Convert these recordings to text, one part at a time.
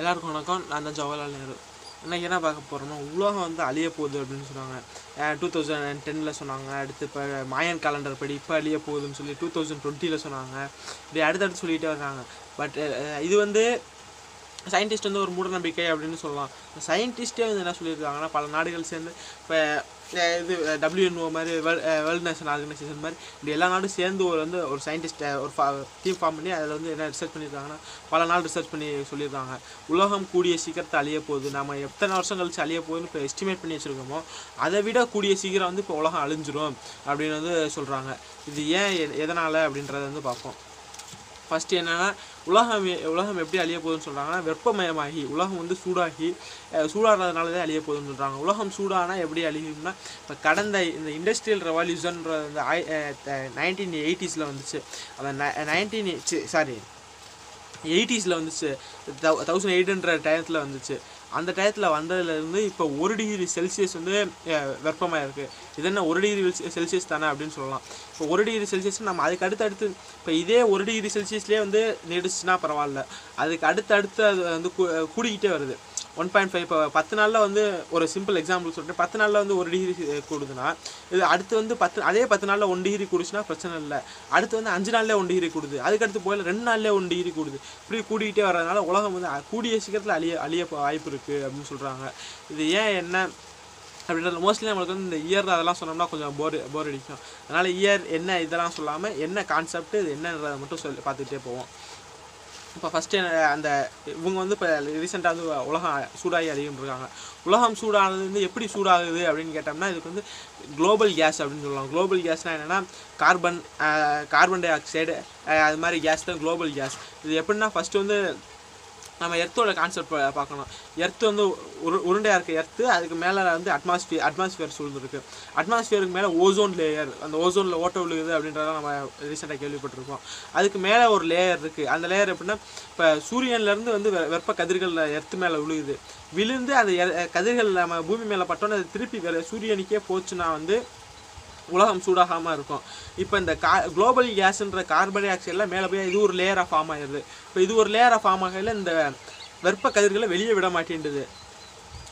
எல்லாருக்கும் வணக்கம். நான் தான் ஜவஹர்லால் நேரு. இன்னைக்கு என்ன பார்க்க போகிறோம்னா உலகம் வந்து அழிய போகுது அப்படின்னு சொன்னாங்க. டூ தௌசண்ட் டெனில் சொன்னாங்க. அடுத்து இப்போ மாயன் காலண்டர் படி இப்போ அழிய போகுதுன்னு சொல்லி டூ தௌசண்ட் டுவெண்ட்டியில் சொன்னாங்க. இப்படி அடுத்தடுத்து சொல்லிகிட்டே வர்றாங்க. பட் இது வந்து சயின்டிஸ்ட் வந்து ஒரு மூடநம்பிக்கை அப்படின்னு சொல்லலாம். சயின்டிஸ்ட்டே வந்து என்ன சொல்லியிருக்காங்கன்னா பல நாடுகள் சேர்ந்து இப்போ இது டபிள்யூஎன்ஓ மாதிரி வேர்ல்ட் வேர்ல்டு நேஷனல் ஆர்கனைசேஷன் மாதிரி இப்படி எல்லா நாடும் சேர்ந்து ஒரு வந்து ஒரு சயின்டிஸ்ட்டை ஒரு ஃபா டீம் ஃபார்ம் பண்ணி அதில் வந்து என்ன ரிசர்ச் பண்ணியிருக்காங்கன்னா பல நாள் ரிசர்ச் பண்ணி சொல்லியிருக்காங்க. உலகம் கூடிய சீக்கிரத்தை அழிய போகுது. நம்ம எத்தனை வருஷம் கழிச்சு அழிய போகுதுன்னு இப்போ எஸ்டிமேட் பண்ணி வச்சுருக்கோமோ அதை விட கூடிய சீக்கிரம் வந்து இப்போ உலகம் அழிஞ்சிரும் அப்படின்னு வந்து சொல்கிறாங்க இது ஏன் எ- எதனால் அப்படின்றத வந்து பார்ப்போம். ஃபஸ்ட்டு என்னென்னா உலகம் உலகம் எப்படி அழிய போகுதுன்னு சொல்கிறாங்கன்னா வெப்பமயமாகி உலகம் வந்து சூடாகி சூடாகிறதுனாலதான் சூடாகிறதுனால தான் அழிய போகுதுன்னு சொல்கிறாங்க உலகம் சூடானா எப்படி அழியும்னா இப்போ கடந்த இந்த இண்டஸ்ட்ரியல் ரெவல்யூஷன்ற இந்த நைன்டீன் எயிட்டிஸில் வந்துச்சு. அந்த நைன்டீன் சாரி எயிட்டிஸில் வந்துச்சு. தௌசண்ட் எயிட் ஹண்ட்ரட் டயத்தில் வந்துச்சு. அந்த டயத்தில் வந்ததுலேருந்து இப்போ ஒரு டிகிரி செல்சியஸ் வந்து வெப்பமாக இருக்குது இது என்ன ஒரு டிகிரி செல்சியஸ் தானே அப்படின்னு சொல்லலாம். இப்போ ஒரு டிகிரி செல்சியஸ் நம்ம அதுக்கு அடுத்து அடுத்து இப்போ இதே ஒரு டிகிரி செல்சியஸ்லேயே வந்து நீடிச்சுன்னா பரவாயில்ல. அதுக்கு அடுத்து அடுத்து அது வந்து கூ- கூடிக்கிட்டே வருது. ஒன் பாயிண்ட் ஃபைவ் இப்போ பத்து நாளில் வந்து ஒரு சிம்பிள் எக்ஸாம்பிள் சொல்கிறேன் பத்து நாளில் வந்து ஒரு டிகிரி கூடுதுன்னா இது அடுத்து வந்து பத்து அதே பத்து நாளில் ஒன் டிகிரி கூடுச்சுன்னா பிரச்சனை இல்லை. அடுத்து வந்து அஞ்சு நாளில் ஒன் டிகிரி கூடுது. அதுக்கடுத்து போயில ரெண்டு நாளில் ஒன் டிகிரி கூடுது. இப்படி கூடிக்கிட்டே வர்றதுனால உலகம் வந்து கூடிய சீக்கிரத்தில் அழிய அழிய வாய்ப்பு இருக்குது அப்படின்னு சொல்கிறாங்க இது ஏன் என்ன அப்படின்றது மோஸ்ட்லி நம்மளுக்கு வந்து இந்த இயர் அதெல்லாம் சொன்னோம்னா கொஞ்சம் போர் போர் அடிக்கும். அதனால் இயர் என்ன இதெல்லாம் சொல்லாமல் என்ன கான்செப்ட் இது என்னன்றதை மட்டும் சொல்லி பார்த்துக்கிட்டே போவோம். இப்போ ஃபஸ்ட்டு அந்த இவங்க வந்து இப்போ ரீசெண்டாக வந்து உலகம் சூடாகி அதிகம் இருக்காங்க. உலகம் சூடானது வந்து எப்படி சூடாகுது அப்படின்னு கேட்டோம்னா இதுக்கு வந்து குளோபல் கேஸ் அப்படின்னு சொல்லலாம். குளோபல் கேஸ்னால் என்னென்னா கார்பன் கார்பன் டை ஆக்சைடு அது மாதிரி கேஸ் தான் குளோபல் கேஸ் இது எப்படின்னா ஃபஸ்ட்டு வந்து நம்ம எர்த்தோட கான்செப்ட் பார்க்கணும். எர்த்து வந்து உரு உருண்டையாக இருக்க எர்த்து அதுக்கு மேலே வந்து அட்மாஸ்பியர் அட்மாஸ்பியர் சூழ்ந்துருக்கு. அட்மாஸ்பியருக்கு மேலே ஓசோன் லேயர் அந்த ஓசோனில் ஓட்ட விழுகுது அப்படின்றத நம்ம ரீசெண்டாக கேள்விப்பட்டிருக்கோம். அதுக்கு மேலே ஒரு லேயர் இருக்குது அந்த லேயர் எப்படின்னா இப்போ சூரியன்லேருந்து வந்து வெ- வெப்ப கதிர்கள் எர்த்து மேலே விழுகுது. விழுந்து அந்த கதிர்கள் நம்ம பூமி மேலே பட்டோன்னே அது திருப்பி வேறு சூரியனுக்கே போச்சுன்னா வந்து உலகம் சூடாகாமல் இருக்கும். இப்போ இந்த கா குளோபல் கேஸுன்ற கார்பன் டை ஆக்சைடெலாம் மேலே போய் இது ஒரு லேயராக ஃபார்ம் ஆகிடுது இப்போ இது ஒரு லேயராக ஃபார்ம் ஆகையில் இந்த வெப்ப கதிர்களை வெளியே விட மாட்டேன்டுது.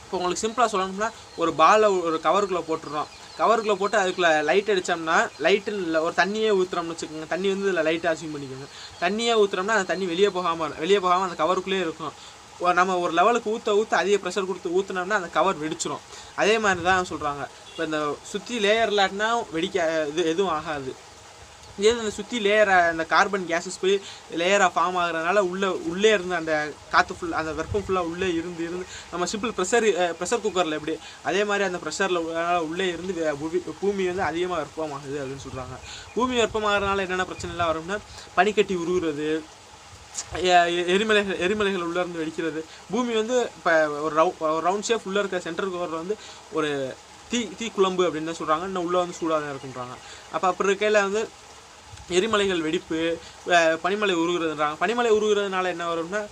இப்போ உங்களுக்கு சிம்பிளாக சொல்லணும்னா ஒரு பாலை ஒரு கவருக்குள்ளே போட்டுடுறோம் கவருக்குள்ளே போட்டு அதுக்குள்ளே லைட் அடித்தோம்னா லைட்டில் ஒரு தண்ணியே ஊற்றுறோம்னு வச்சுக்கோங்க. தண்ணி வந்து இதில் லைட்டாக அசியூம் பண்ணிக்கோங்க. தண்ணியே ஊற்றுறோம்னா அந்த தண்ணி வெளியே போகாமல் வெளியே போகாமல் அந்த கவருக்குள்ளேயே இருக்கும். நம்ம ஒரு லெவலுக்கு ஊற்ற ஊற்ற அதிக ப்ரெஷர் கொடுத்து ஊற்றினோம்னா அந்த கவர் வெடிச்சிடும் அதே மாதிரி தான் சொல்கிறாங்க இப்போ இந்த சுற்றி லேயர் இல்லாட்டினா வெடிக்க இது எதுவும் ஆகாது. இதே அந்த சுற்றி லேயராக அந்த கார்பன் கேஸஸ் போய் லேயராக ஃபார்ம் ஆகுறதுனால உள்ளே உள்ளே இருந்து அந்த காற்று ஃபுல் அந்த வெப்பம் ஃபுல்லாக உள்ளே இருந்து இருந்து நம்ம சிம்பிள் ப்ரெஷர் ப்ரெஷர் குக்கரில் எப்படி அதே மாதிரி அந்த ப்ரெஷரில் உள்ளே இருந்து பூமி வந்து அதிகமாக வெப்பமாகுது அப்படின்னு சொல்கிறாங்க பூமி வெப்பமாகறதுனால என்னென்ன பிரச்சனைலாம் வரும்னா பனிக்கட்டி உருகுறது எரிமலைகள் எரிமலைகள் உள்ளே இருந்து வெடிக்கிறது. பூமி வந்து இப்போ ஒரு ரவு ஒரு ரவுண்ட் ஷேப் உள்ளே இருக்க சென்டர் கவரில் வந்து ஒரு தீ தீ குழம்பு அப்படின்னு தான் சொல்கிறாங்க இன்னும் உள்ளே வந்து சூடாக தான் இருக்குன்றாங்க. அப்போ அப்புறம் இருக்கையில் வந்து எரிமலைகள் வெடிப்பு பனிமலை உருகுறதுன்றாங்க. பனிமலை உருகுறதுனால என்ன வரும்னா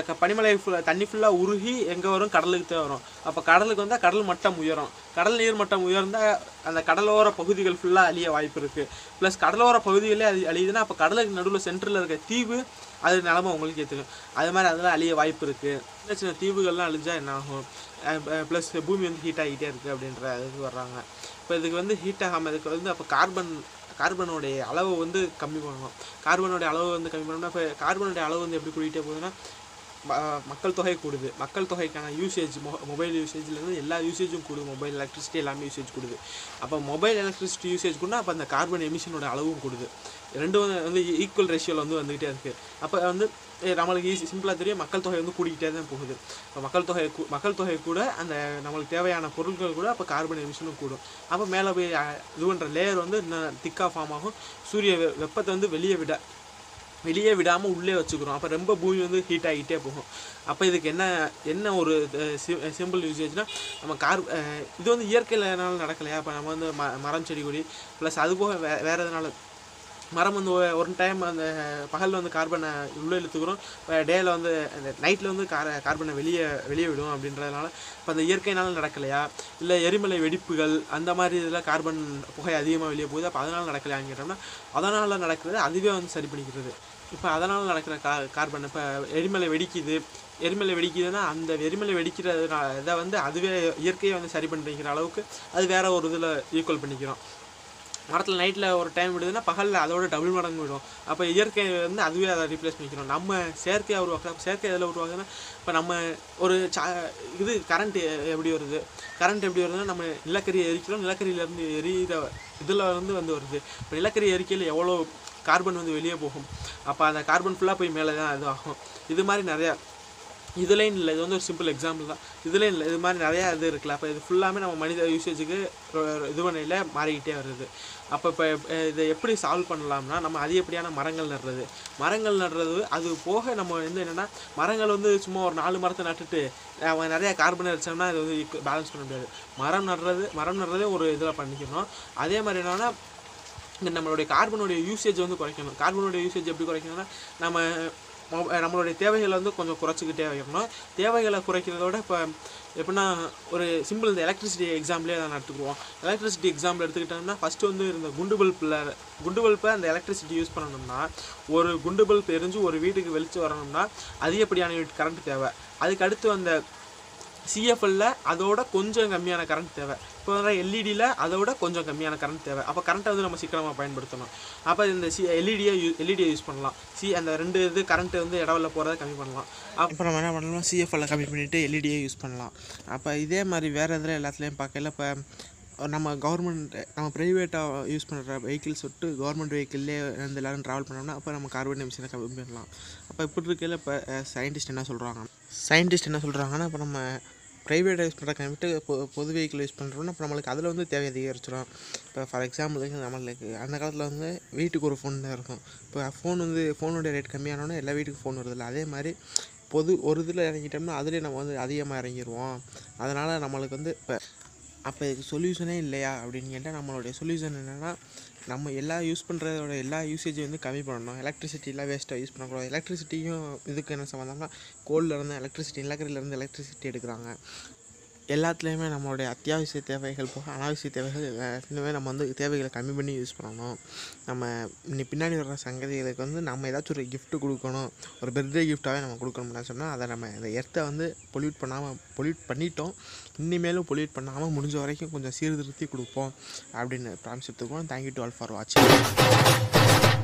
இப்போ பனிமலை ஃபுல்லாக தண்ணி ஃபுல்லாக உருகி எங்கே வரும்? கடலுக்கு தான் வரும். அப்போ கடலுக்கு வந்தால் கடல் மட்டம் உயரும். கடல் நீர் மட்டம் உயர்ந்தால் அந்த கடலோர பகுதிகள் ஃபுல்லாக அழிய வாய்ப்பு இருக்குது ப்ளஸ் கடலோர பகுதிகளே அது அழியுதுன்னா அப்போ கடலுக்கு நடுவில் சென்டரில் இருக்க தீவு அது நிலமை உங்களுக்கு தெரியும். அது மாதிரி அதெல்லாம் அழிய வாய்ப்பு இருக்குது சின்ன சின்ன தீவுகள்லாம் அழிஞ்சால் என்ன ஆகும்? ப்ளஸ் பூமி வந்து ஹீட் ஆகிட்டே இருக்குது அப்படின்ற இதுக்கு வர்றாங்க. இப்போ இதுக்கு வந்து ஹீட் ஆகாமல் இதுக்கு வந்து அப்போ கார்பன் கார்பனுடைய அளவை வந்து கம்மி பண்ணணும். கார்பனுடைய அளவு வந்து கம்மி பண்ணணும்னா இப்போ கார்பனுடைய அளவு வந்து எப்படி கூட்டிகிட்டே போகுதுன்னா மக்கள் தொகை கூடுது மக்கள் தொகைக்கான யூசேஜ் மொ மொபைல் யூசேஜ்லேருந்து எல்லா யூசேஜும் கூடுது மொபைல் எலக்ட்ரிசிட்டி எல்லாமே யூசேஜ் கூடுது அப்போ மொபைல் எலக்ட்ரிசிட்டி யூசேஜ் கூட அப்போ அந்த கார்பன் எமிஷனோட அளவும் கூடுது ரெண்டும் வந்து- ஈக்குவல் ரேஷியோவில் வந்து வந்துக்கிட்டே இருக்குது அப்போ வந்து நம்மளுக்கு ஈஸி சிம்பிளாக தெரியும் மக்கள் தொகை வந்து கூடிக்கிட்டே தான் போகுது இப்போ மக்கள் தொகை கூ மக்கள் தொகை கூட அந்த நம்மளுக்கு தேவையான பொருட்கள் கூட அப்போ கார்பன் எமிஷனும் கூடும் அப்போ மேலே போய் இது பண்ணுற லேயர் வந்து இன்னும் திக்காக ஃபார்ம் ஆகும் சூரிய வெப்பத்தை வந்து வெளியே விட. வெளியே விடாமல் உள்ளே வச்சுக்கிறோம் அப்போ ரொம்ப பூமி வந்து ஹீட் ஆகிட்டே போகும். அப்போ இதுக்கு என்ன என்ன ஒரு சிம்பிள் யூசேஜ்னா நம்ம கார் இது வந்து இயற்கையிலனால நடக்கலையா? அப்போ நம்ம வந்து ம மரம் செடி கொடி ப்ளஸ் அது போக வே வேறு எதனால மரம் வந்து ஒரு டைம் அந்த பகலில் வந்து கார்பனை உள்ளே இழுத்துக்கிறோம். டேயில் வந்து அந்த நைட்டில் வந்து கார கார்பனை வெளியே வெளியே விடும் அப்படின்றதுனால இப்போ அந்த இயற்கையினால நடக்கலையா? இல்லை எரிமலை வெடிப்புகள் அந்த மாதிரி இதில் கார்பன் புகை அதிகமாக வெளியே போகுது அப்போ அதனால் நடக்கலையான்னு கேட்டோம்னா அதனால் நடக்கிறது அதுவே வந்து சரி பண்ணிக்கிறது. இப்போ அதனால் நடக்கிற கா கார்பன் இப்போ எரிமலை வெடிக்குது. எரிமலை வெடிக்குதுன்னா அந்த எரிமலை வெடிக்கிற இதை வந்து அதுவே இயற்கையை வந்து சரி பண்ணிக்கிற அளவுக்கு அது வேற ஒரு இதில் ஈக்குவல் பண்ணிக்கிறோம். மரத்தில் நைட்டில் ஒரு டைம் விடுதுன்னா பகலில் அதோட டபுள் மடங்கு விடும். அப்போ இயற்கை வந்து அதுவே அதை ரீப்ளேஸ் பண்ணிக்கிறோம். நம்ம செயற்கையாக உருவாக்குறோம் செயற்கை எதில் உருவாக்குதுன்னா இப்போ நம்ம ஒரு சா இது கரண்ட் எப்படி வருது? கரண்ட் எப்படி வருதுன்னா நம்ம நிலக்கரி எரிக்கிறோம். நிலக்கரியிலேருந்து எரியிற இதில் இருந்து வந்து வருது. இப்போ நிலக்கரி எரிக்கையில் எவ்வளோ கார்பன் வந்து வெளியே போகும்? அப்போ அந்த கார்பன் ஃபுல்லாக போய் மேலே தான் இது ஆகும். இது மாதிரி நிறையா இதுலேயும் இல்லை இது வந்து ஒரு சிம்பிள் எக்ஸாம்பிள் தான். இதுலேயும் இல்லை இது மாதிரி நிறையா இது இருக்குல்ல. அப்போ இது ஃபுல்லாமே நம்ம மனித யூசேஜுக்கு இது பண்ணையில் மாறிக்கிட்டே வருது. அப்போ இப்போ இதை எப்படி சால்வ் பண்ணலாம்னா நம்ம அதிகப்படியான மரங்கள் நடுறது? மரங்கள் நடுறது அது போக நம்ம வந்து என்னென்னா மரங்கள் வந்து சும்மா ஒரு நாலு மரத்தை நட்டுட்டு அவன் நிறையா கார்பன் அடிச்சோம்னா இது வந்து பேலன்ஸ் பண்ண முடியாது. மரம் நடுறது மரம் நடுறதே ஒரு இதில் பண்ணிக்கணும். அதே மாதிரி என்னென்னா இந்த நம்மளுடைய கார்பனுடைய யூசேஜ் வந்து குறைக்கணும். கார்பனுடைய யூசேஜ் எப்படி குறைக்கணும்னா நம்ம நம்மளுடைய தேவைகளை வந்து கொஞ்சம் குறைச்சிக்கிட்டே வைக்கணும் தேவைகளை குறைக்கிறதோட இப்போ எப்படின்னா ஒரு சிம்பிள் இந்த எலக்ட்ரிசிட்டி எக்ஸாம்பிளே நான் எடுத்துக்குவோம். எலக்ட்ரிசிட்டி எக்ஸாம்பிள் எடுத்துக்கிட்டோம்னா ஃபஸ்ட்டு வந்து இந்த குண்டு பல்பில் குண்டு பல்பை அந்த எலக்ட்ரிசிட்டி யூஸ் பண்ணணும்னா ஒரு குண்டு பல்ப் எரிஞ்சு ஒரு வீட்டுக்கு வெளிச்சு வரணும்னா அதிகப்படியான கரண்ட் தேவை. அதுக்கு அடுத்து அந்த சிஎஃப்எல்ல அதோட கொஞ்சம் கம்மியான கரண்ட் தேவை. இப்போ வந்து எல்இடியில் அதோட கொஞ்சம் கம்மியான கரண்ட் தேவை. அப்போ கரண்ட்டை வந்து நம்ம சிக்கனமாக பயன்படுத்தணும். அப்போ இந்த சி எல்இடியை யூ எல்இடியை யூஸ் பண்ணலாம். சி அந்த ரெண்டு இது கரண்ட்டு வந்து இடவில் போகிறத கம்மி பண்ணலாம். அப்போ நம்ம என்ன பண்ணலாம் சிஎஃப்எல்ல கம்மி பண்ணிவிட்டு எல்இடியை யூஸ் பண்ணலாம். அப்போ இதே மாதிரி வேறு எதில் எல்லாத்துலேயும் பார்க்கல இப்போ நம்ம கவர்மெண்ட் நம்ம ப்ரைவேட்டாக யூஸ் பண்ணுற வெஹிக்கிள்ஸ் விட்டு கவர்மெண்ட் வெஹிக்கிள்லேயே வந்து எல்லோரும் ட்ராவல் பண்ணோம்னா அப்போ நம்ம கார்பன் எமிஷனை கம்மி பண்ணலாம். அப்போ இப்படி இருக்கையில் இப்போ சயின்டிஸ்ட் என்ன சொல்கிறாங்க சயின்டிஸ்ட் என்ன சொல்கிறாங்கன்னா இப்போ நம்ம ப்ரைவேட் யூஸ் பண்ணுற கம்மிட்டு பொ பொது வெஹிக்கிள் யூஸ் பண்ணுறோம்னா அப்போ நம்மளுக்கு அதில் வந்து தேவை அதிகரிச்சிடும் இப்போ ஃபார் எக்ஸாம்பிளுக்கு நம்மளுக்கு அந்த காலத்தில் வந்து வீட்டுக்கு ஒரு ஃபோன் தான் இருக்கும். இப்போ ஃபோன் வந்து ஃபோனுடைய ரேட் கம்மியானோன்னா எல்லா வீட்டுக்கும் ஃபோன் வருதில்ல. அதே மாதிரி பொது ஒரு இதில் இறங்கிட்டோம்னா அதுலேயே நம்ம வந்து அதிகமாக இறங்கிடுவோம் அதனால் நம்மளுக்கு வந்து இப்போ அப்போ இதுக்கு சொல்யூஷனே இல்லையா? அப்படின்னு கேட்டால் நம்மளுடைய சொல்யூஷன் என்னென்னா நம்ம எல்லா யூஸ் பண்ணுறதோட எல்லா யூசேஜையும் வந்து கம்மி பண்ணணும். எலக்ட்ரிசிட்டிலாம் வேஸ்ட்டாக யூஸ் பண்ணக்கூடாது. எலக்ட்ரிசிட்டியும் இதுக்கு என்ன சம்மந்தம்னா கோல்லேருந்து எலக்ட்ரிசிட்டி நிலக்கரியிலேருந்து எலக்ட்ரிசிட்டி எடுக்கிறாங்க. எல்லாத்துலேயுமே நம்மளுடைய அத்தியாவசிய தேவைகள் போக அனாவசிய தேவைகள் எல்லாத்துலேயுமே நம்ம வந்து தேவைகளை கம்மி பண்ணி யூஸ் பண்ணணும். நம்ம இன்னி பின்னாடி வர்ற சங்கதிகளுக்கு வந்து நம்ம ஏதாச்சும் ஒரு கிஃப்ட்டு கொடுக்கணும். ஒரு பர்த்டே கிஃப்ட்டாகவே நம்ம கொடுக்கணும்னு சொன்னால் அதை நம்ம இந்த எர்த்தை வந்து பொல்யூட் பண்ணாமல் பொல்யூட் பண்ணிட்டோம். இனிமேலும் பொல்யூட் பண்ணாமல் முடிஞ்ச வரைக்கும் கொஞ்சம் சீர்திருத்தி கொடுப்போம் அப்படின்னு promise எடுத்துக்கோம் thank you to all for வாட்சிங்